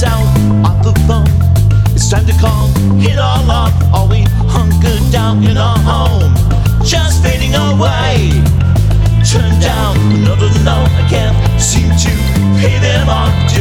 on the phone. It's time to call it all off. all we hunkered down in our home? Just fading away. Turn down another loan. I can't seem to pay them off.